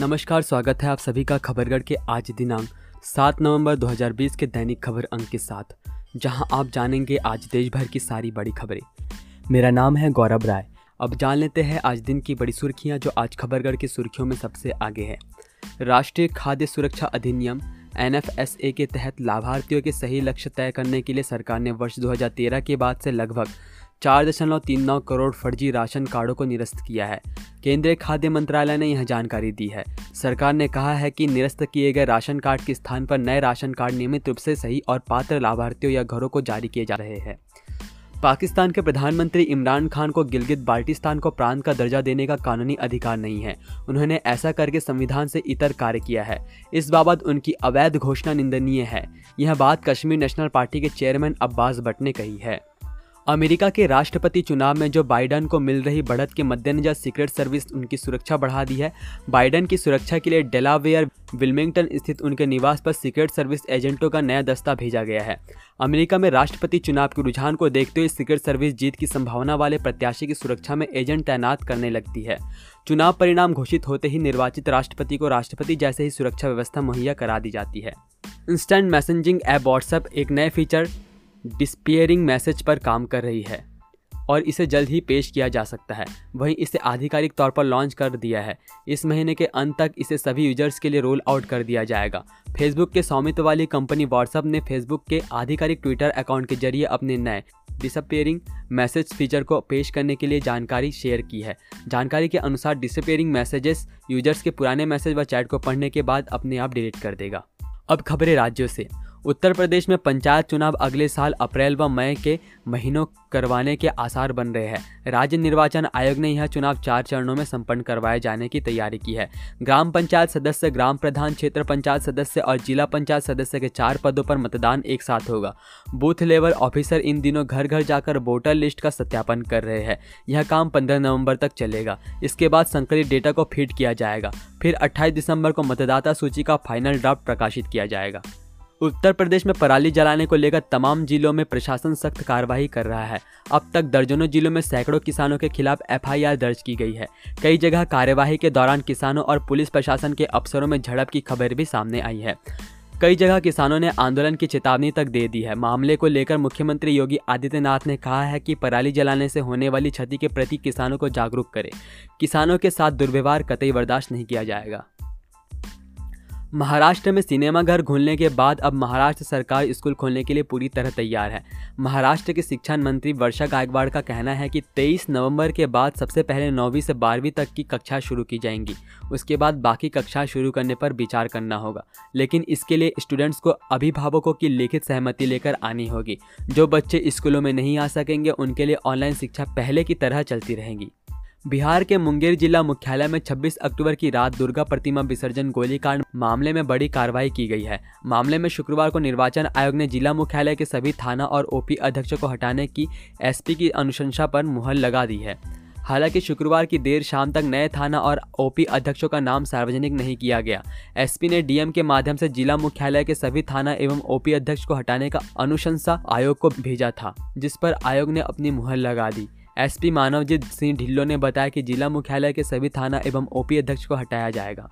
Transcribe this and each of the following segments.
नमस्कार, स्वागत है आप सभी का खबरगढ़ के आज दिनांक 7 नवंबर 2020 के दैनिक खबर अंक के साथ, जहाँ आप जानेंगे आज देश भर की सारी बड़ी खबरें। मेरा नाम है गौरव राय। अब जान लेते हैं आज दिन की बड़ी सुर्खियाँ जो आज खबरगढ़ की सुर्खियों में सबसे आगे है। राष्ट्रीय खाद्य सुरक्षा अधिनियम, एनएफएसए के तहत लाभार्थियों के सही लक्ष्य तय करने के लिए सरकार ने वर्ष 2013 के बाद से लगभग चार दशमलव तीन नौ करोड़ फर्जी राशन कार्डों को निरस्त किया है। केंद्रीय खाद्य मंत्रालय ने यह जानकारी दी है। सरकार ने कहा है कि निरस्त किए गए राशन कार्ड के स्थान पर नए राशन कार्ड नियमित रूप से सही और पात्र लाभार्थियों या घरों को जारी किए जा रहे हैं। पाकिस्तान के प्रधानमंत्री इमरान खान को गिलगित बाल्टिस्तान को प्रांत का दर्जा देने का कानूनी अधिकार नहीं है। उन्होंने ऐसा करके संविधान से इतर कार्य किया है। इस बाबत उनकी अवैध घोषणा निंदनीय है। यह बात कश्मीर नेशनल पार्टी के चेयरमैन अब्बास भट्ट ने कही है। अमेरिका के राष्ट्रपति चुनाव में जो बाइडन को मिल रही बढ़त के मद्देनजर सीक्रेट सर्विस उनकी सुरक्षा बढ़ा दी है। बाइडन की सुरक्षा के लिए डेलावेयर, विल्मिंगटन स्थित उनके निवास पर सीक्रेट सर्विस एजेंटों का नया दस्ता भेजा गया है। अमेरिका में राष्ट्रपति चुनाव के रुझान को देखते हुए सीक्रेट सर्विस जीत की संभावना वाले प्रत्याशी की सुरक्षा में एजेंट तैनात करने लगती है। चुनाव परिणाम घोषित होते ही निर्वाचित राष्ट्रपति को राष्ट्रपति जैसे ही सुरक्षा व्यवस्था मुहैया करा दी जाती है। इंस्टेंट मैसेजिंग ऐप व्हाट्सएप एक नए फीचर डिस्पियरिंग मैसेज पर काम कर रही है और इसे जल्द ही पेश किया जा सकता है। वहीं इसे आधिकारिक तौर पर लॉन्च कर दिया है। इस महीने के अंत तक इसे सभी यूज़र्स के लिए रोल आउट कर दिया जाएगा। फेसबुक के स्वामित्व वाली कंपनी व्हाट्सएप ने फेसबुक के आधिकारिक ट्विटर अकाउंट के ज़रिए अपने नए डिसअपेयरिंग मैसेज फीचर को पेश करने के लिए जानकारी शेयर की है। जानकारी के अनुसार डिसअपेयरिंग मैसेजेस यूज़र्स के पुराने मैसेज व चैट को पढ़ने के बाद अपने आप डिलीट कर देगा। अब खबरें राज्यों से। उत्तर प्रदेश में पंचायत चुनाव अगले साल अप्रैल व मई के महीनों करवाने के आसार बन रहे हैं। राज्य निर्वाचन आयोग ने यह चुनाव चार चरणों में संपन्न करवाए जाने की तैयारी की है। ग्राम पंचायत सदस्य, ग्राम प्रधान, क्षेत्र पंचायत सदस्य और जिला पंचायत सदस्य के चार पदों पर मतदान एक साथ होगा। बूथ लेवल ऑफिसर इन दिनों घर घर जाकर वोटर लिस्ट का सत्यापन कर रहे हैं। यह काम पंद्रह नवंबर तक चलेगा। इसके बाद संकलित डेटा को फ़ीड किया जाएगा। फिर अट्ठाईस दिसंबर को मतदाता सूची का फाइनल ड्राफ्ट प्रकाशित किया जाएगा। उत्तर प्रदेश में पराली जलाने को लेकर तमाम जिलों में प्रशासन सख्त कार्रवाई कर रहा है। अब तक दर्जनों जिलों में सैकड़ों किसानों के खिलाफ एफआईआर दर्ज की गई है। कई जगह कार्यवाही के दौरान किसानों और पुलिस प्रशासन के अफसरों में झड़प की खबर भी सामने आई है। कई जगह किसानों ने आंदोलन की चेतावनी तक दे दी है। मामले को लेकर मुख्यमंत्री योगी आदित्यनाथ ने कहा है कि पराली जलाने से होने वाली क्षति के प्रति किसानों को जागरूक करें। किसानों के साथ दुर्व्यवहार कतई बर्दाश्त नहीं किया जाएगा। महाराष्ट्र में सिनेमा घर खुलने के बाद अब महाराष्ट्र सरकार स्कूल खोलने के लिए पूरी तरह तैयार है। महाराष्ट्र के शिक्षा मंत्री वर्षा गायकवाड़ का कहना है कि 23 नवंबर के बाद सबसे पहले नौवीं से बारहवीं तक की कक्षा शुरू की जाएँगी। उसके बाद बाकी कक्षा शुरू करने पर विचार करना होगा। लेकिन इसके लिए स्टूडेंट्स को अभिभावकों की लिखित सहमति लेकर आनी होगी। जो बच्चे स्कूलों में नहीं आ सकेंगे, उनके लिए ऑनलाइन शिक्षा पहले की तरह चलती रहेगी। बिहार के मुंगेर जिला मुख्यालय में 26 अक्टूबर की रात दुर्गा प्रतिमा विसर्जन गोलीकांड मामले में बड़ी कार्रवाई की गई है। मामले में शुक्रवार को निर्वाचन आयोग ने जिला मुख्यालय के सभी थाना और ओपी अध्यक्षों को हटाने की एसपी की अनुशंसा पर मुहर लगा दी है। हालाँकि शुक्रवार की देर शाम तक नए थाना और ओपी अध्यक्षों का नाम सार्वजनिक नहीं किया गया। एसपी ने डीएम के माध्यम से जिला मुख्यालय के सभी थाना एवं ओपी अध्यक्ष को हटाने का अनुशंसा आयोग को भेजा था, जिस पर आयोग ने अपनी मुहर लगा दी। एसपी मानवजीत सिंह ढिल्लो ने बताया कि जिला मुख्यालय के सभी थाना एवं ओपी अध्यक्ष को हटाया जाएगा।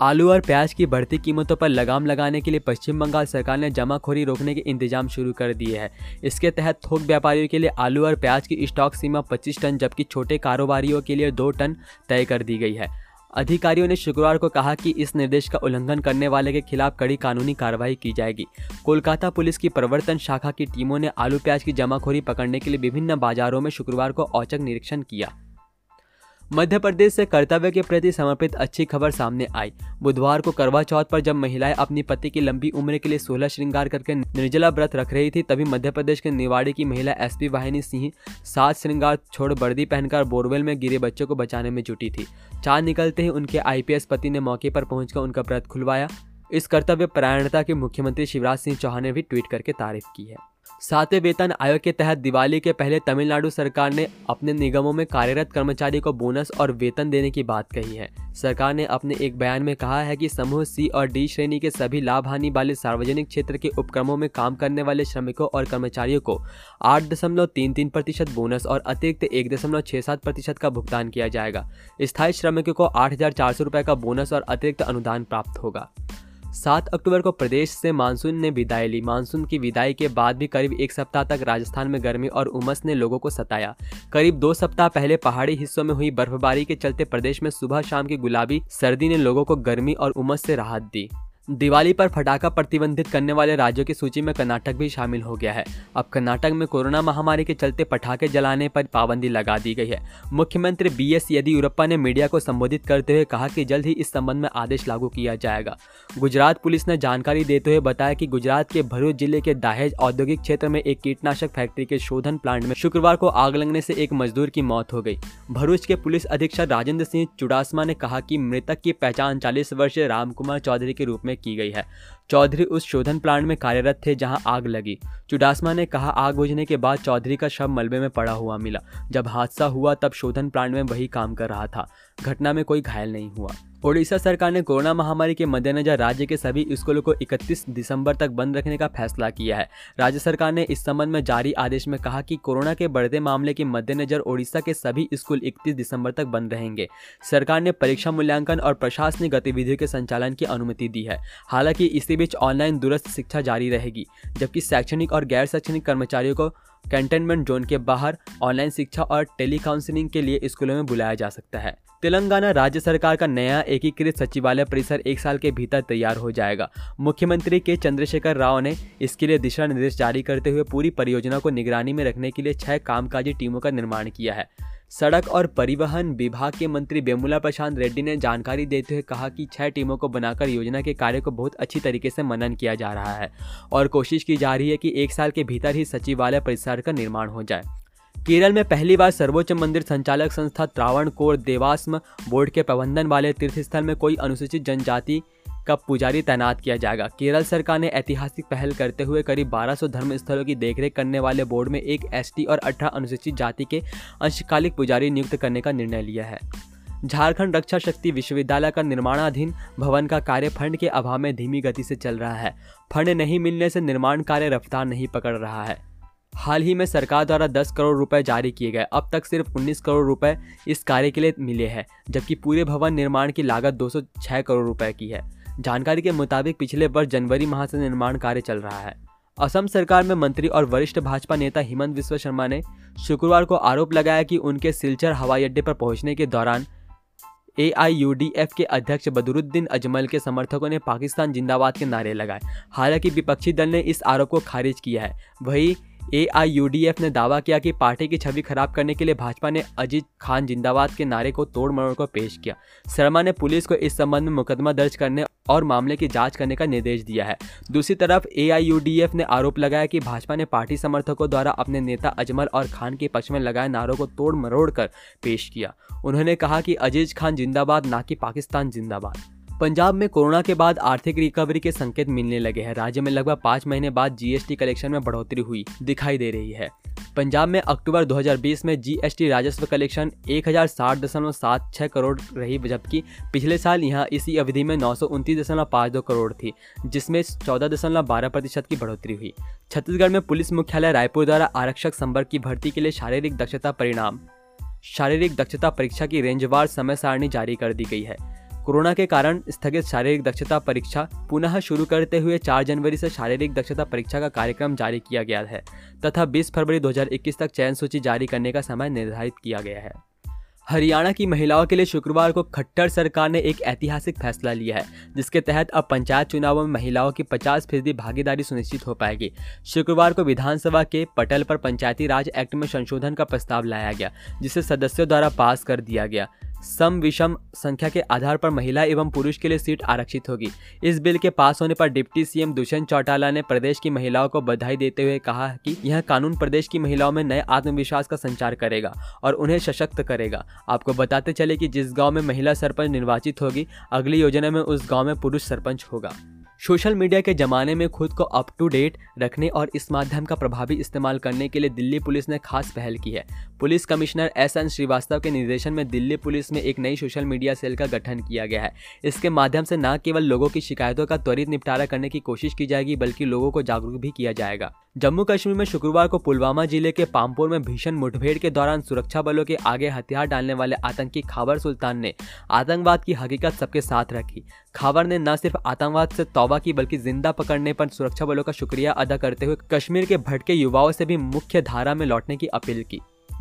आलू और प्याज की बढ़ती कीमतों पर लगाम लगाने के लिए पश्चिम बंगाल सरकार ने जमाखोरी रोकने के इंतज़ाम शुरू कर दिए हैं। इसके तहत थोक व्यापारियों के लिए आलू और प्याज की स्टॉक सीमा 25 टन, जबकि छोटे कारोबारियों के लिए दो टन तय कर दी गई है। अधिकारियों ने शुक्रवार को कहा कि इस निर्देश का उल्लंघन करने वाले के खिलाफ कड़ी कानूनी कार्रवाई की जाएगी। कोलकाता पुलिस की प्रवर्तन शाखा की टीमों ने आलू प्याज की जमाखोरी पकड़ने के लिए विभिन्न बाजारों में शुक्रवार को औचक निरीक्षण किया। मध्य प्रदेश से कर्तव्य के प्रति समर्पित अच्छी खबर सामने आई। बुधवार को करवा चौथ पर जब महिलाएँ अपनी पति की लंबी उम्र के लिए सोलह श्रृंगार करके निर्जला व्रत रख रही थी, तभी मध्य प्रदेश के निवाड़ी की महिला एसपी वाहिनी सिंह सात श्रृंगार छोड़ वर्दी पहनकर बोरवेल में गिरे बच्चों को बचाने में जुटी थी। चार निकलते ही उनके आईपीएस पति ने मौके पर पहुंचकर उनका व्रत खुलवाया। इस कर्तव्य परायणता की मुख्यमंत्री शिवराज सिंह चौहान ने भी ट्वीट करके तारीफ़ की है। सातवें वेतन आयोग के तहत दिवाली के पहले तमिलनाडु सरकार ने अपने निगमों में कार्यरत कर्मचारी को बोनस और वेतन देने की बात कही है। सरकार ने अपने एक बयान में कहा है कि समूह सी और डी श्रेणी के सभी लाभ हानि वाले सार्वजनिक क्षेत्र के उपक्रमों में काम करने वाले श्रमिकों और कर्मचारियों को आठ दशमलव तीन तीन प्रतिशत बोनस और अतिरिक्त एक दशमलव छः सात प्रतिशत का भुगतान किया जाएगा। स्थायी श्रमिकों को आठ हज़ार चार सौ रुपये का बोनस और अतिरिक्त अनुदान प्राप्त होगा। सात अक्टूबर को प्रदेश से मानसून ने विदाई ली। मानसून की विदाई के बाद भी करीब एक सप्ताह तक राजस्थान में गर्मी और उमस ने लोगों को सताया। करीब दो सप्ताह पहले पहाड़ी हिस्सों में हुई बर्फबारी के चलते प्रदेश में सुबह शाम की गुलाबी सर्दी ने लोगों को गर्मी और उमस से राहत दी। दिवाली पर फटाखा प्रतिबंधित करने वाले राज्यों की सूची में कर्नाटक भी शामिल हो गया है। अब कर्नाटक में कोरोना महामारी के चलते पटाखे जलाने पर पाबंदी लगा दी गई है। मुख्यमंत्री बी एस येदियुरप्पा ने मीडिया को संबोधित करते हुए कहा कि जल्द ही इस संबंध में आदेश लागू किया जाएगा। गुजरात पुलिस ने जानकारी देते हुए बताया कि गुजरात के भरूच ज़िले के दाहेज औद्योगिक क्षेत्र में एक कीटनाशक फैक्ट्री के शोधन प्लांट में शुक्रवार को आग लगने से एक मजदूर की मौत हो गई। भरूच के पुलिस अधीक्षक राजेंद्र सिंह चुड़ासमा ने कहा कि मृतक की पहचान चालीस वर्षीय रामकुमार चौधरी के रूप में की गई है। चौधरी उस शोधन प्लांट में कार्यरत थे जहाँ आग लगी। चुडासमा ने कहा, आग बुझने के बाद चौधरी का शव मलबे में पड़ा हुआ मिला। जब हादसा हुआ, तब शोधन प्लांट में वही काम कर रहा था। घटना में कोई घायल नहीं हुआ। ओडिशा सरकार ने कोरोना महामारी के मद्देनजर राज्य के सभी स्कूलों को 31 दिसंबर तक बंद रखने का फैसला किया है। राज्य सरकार ने इस संबंध में जारी आदेश में कहा कि कोरोना के बढ़ते मामले के मद्देनजर ओडिशा के सभी स्कूल 31 दिसंबर तक बंद रहेंगे। सरकार ने परीक्षा मूल्यांकन और प्रशासनिक गतिविधियों के संचालन की अनुमति दी है। हालाँकि इसी बीच ऑनलाइन दूरस्थ शिक्षा जारी रहेगी, जबकि शैक्षणिक और गैर शैक्षणिक कर्मचारियों को कंटेनमेंट जोन के बाहर ऑनलाइन शिक्षा और टेली काउंसलिंग के लिए स्कूलों में बुलाया जा सकता है। तेलंगाना राज्य सरकार का नया एकीकृत सचिवालय परिसर एक साल के भीतर तैयार हो जाएगा। मुख्यमंत्री के चंद्रशेखर राव ने इसके लिए दिशा निर्देश जारी करते हुए पूरी परियोजना को निगरानी में रखने के लिए छह कामकाजी टीमों का निर्माण किया है। सड़क और परिवहन विभाग के मंत्री बेमुला प्रशांत रेड्डी ने जानकारी देते हुए कहा कि छह टीमों को बनाकर योजना के कार्य को बहुत अच्छी तरीके से मनन किया जा रहा है और कोशिश की जा रही है कि एक साल के भीतर ही सचिवालय परिसर का निर्माण हो जाए। केरल में पहली बार सर्वोच्च मंदिर संचालक संस्था त्रावणकोर देवास्म बोर्ड के प्रबंधन वाले तीर्थस्थल में कोई अनुसूचित जनजाति का पुजारी तैनात किया जाएगा। केरल सरकार ने ऐतिहासिक पहल करते हुए करीब 1200 धर्म स्थलों की देखरेख करने वाले बोर्ड में एक एसटी और 18 अनुसूचित जाति के अंशकालिक पुजारी नियुक्त करने का निर्णय लिया है। झारखंड रक्षा शक्ति विश्वविद्यालय का निर्माणाधीन भवन का कार्य फंड के अभाव में धीमी गति से चल रहा है। फंड नहीं मिलने से निर्माण कार्य रफ्तार नहीं पकड़ रहा है। हाल ही में सरकार द्वारा 10 करोड़ रुपए जारी किए गए। अब तक सिर्फ़ 19 करोड़ रुपए इस कार्य के लिए मिले हैं, जबकि पूरे भवन निर्माण की लागत 206 करोड़ रुपए की है। जानकारी के मुताबिक पिछले वर्ष जनवरी माह से निर्माण कार्य चल रहा है। असम सरकार में मंत्री और वरिष्ठ भाजपा नेता हिमंत विश्व शर्मा ने शुक्रवार को आरोप लगाया कि उनके सिलचर हवाई अड्डे पर पहुँचने के दौरान एआईयूडीएफ के अध्यक्ष बदरुद्दीन अजमल के समर्थकों ने पाकिस्तान जिंदाबाद के नारे लगाए। हालाँकि विपक्षी दल ने इस आरोप को खारिज किया है। वही एआईयूडीएफ ने दावा किया कि पार्टी की छवि खराब करने के लिए भाजपा ने अजीत खान जिंदाबाद के नारे को तोड़ मरोड़ कर पेश किया। शर्मा ने पुलिस को इस संबंध में मुकदमा दर्ज करने और मामले की जाँच करने का निर्देश दिया है। दूसरी तरफ़ एआईयूडीएफ ने आरोप लगाया कि भाजपा ने पार्टी समर्थकों द्वारा अपने नेता अजमल और खान के पक्ष में लगाए नारों को तोड़ मरोड़ कर पेश किया। उन्होंने कहा कि अज़ीज़ खान जिंदाबाद, ना कि पाकिस्तान जिंदाबाद। पंजाब में कोरोना के बाद आर्थिक रिकवरी के संकेत मिलने लगे हैं। राज्य में लगभग पाँच महीने बाद जीएसटी कलेक्शन में बढ़ोतरी हुई, दिखाई दे रही है। पंजाब में अक्टूबर 2020 में जीएसटी राजस्व कलेक्शन एक करोड़ रही, जबकि पिछले साल यहाँ इसी अवधि में नौ करोड़ थी, जिसमें चौदह प्रतिशत की बढ़ोतरी हुई। छत्तीसगढ़ में पुलिस मुख्यालय रायपुर द्वारा आरक्षक संवर्ग की भर्ती के लिए शारीरिक दक्षता परिणाम। शारीरिक दक्षता परीक्षा की रेंजवार समय सारणी जारी कर दी गई है। कोरोना के कारण स्थगित शारीरिक दक्षता परीक्षा पुनः शुरू करते हुए 4 जनवरी से शारीरिक दक्षता परीक्षा का कार्यक्रम जारी किया गया है, तथा 20 फरवरी 2021 तक चयन सूची जारी करने का समय निर्धारित किया गया है। हरियाणा की महिलाओं के लिए शुक्रवार को खट्टर सरकार ने एक ऐतिहासिक फैसला लिया है, जिसके तहत अब पंचायत चुनावों में महिलाओं की 50 फ़ीसदी भागीदारी सुनिश्चित हो पाएगी। शुक्रवार को विधानसभा के पटल पर पंचायती राज एक्ट में संशोधन का प्रस्ताव लाया गया, जिसे सदस्यों द्वारा पास कर दिया गया। सम विषम संख्या के आधार पर महिला एवं पुरुष के लिए सीट आरक्षित होगी। इस बिल के पास होने पर डिप्टी सीएम दुष्यंत चौटाला ने प्रदेश की महिलाओं को बधाई देते हुए कहा कि यह कानून प्रदेश की महिलाओं में नए आत्मविश्वास का संचार करेगा और उन्हें सशक्त करेगा। आपको बताते चले कि जिस गाँव में महिला सरपंच निर्वाचित होगी, अगली योजना में उस गाँव में पुरुष सरपंच होगा। सोशल मीडिया के ज़माने में खुद को अप टू डेट रखने और इस माध्यम का प्रभावी इस्तेमाल करने के लिए दिल्ली पुलिस ने खास पहल की है। Police commissioner S N Srivastava के निर्देशन में दिल्ली पुलिस में एक नई सोशल मीडिया सेल का गठन किया गया है। इसके माध्यम से न केवल लोगों की शिकायतों का त्वरित निपटारा करने की कोशिश की जाएगी, बल्कि लोगों को जागरूक भी किया जाएगा। जम्मू कश्मीर में शुक्रवार को पुलवामा ज़िले के पामपुर में भीषण मुठभेड़ के दौरान सुरक्षा बलों के आगे हथियार डालने वाले आतंकी खाबर सुल्तान ने आतंकवाद की हकीकत सबके साथ रखी। खाबर ने न सिर्फ़ आतंकवाद से तौबा की, बल्कि ज़िंदा पकड़ने पर सुरक्षा बलों का शुक्रिया अदा करते हुए कश्मीर के भटके युवाओं से भी मुख्य धारा में लौटने की अपील की।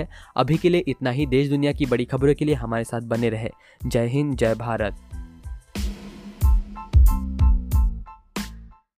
है। अभी के लिए इतना ही। देश दुनिया की बड़ी खबरों के लिए हमारे साथ बने रहे। जय हिंद, जय भारत।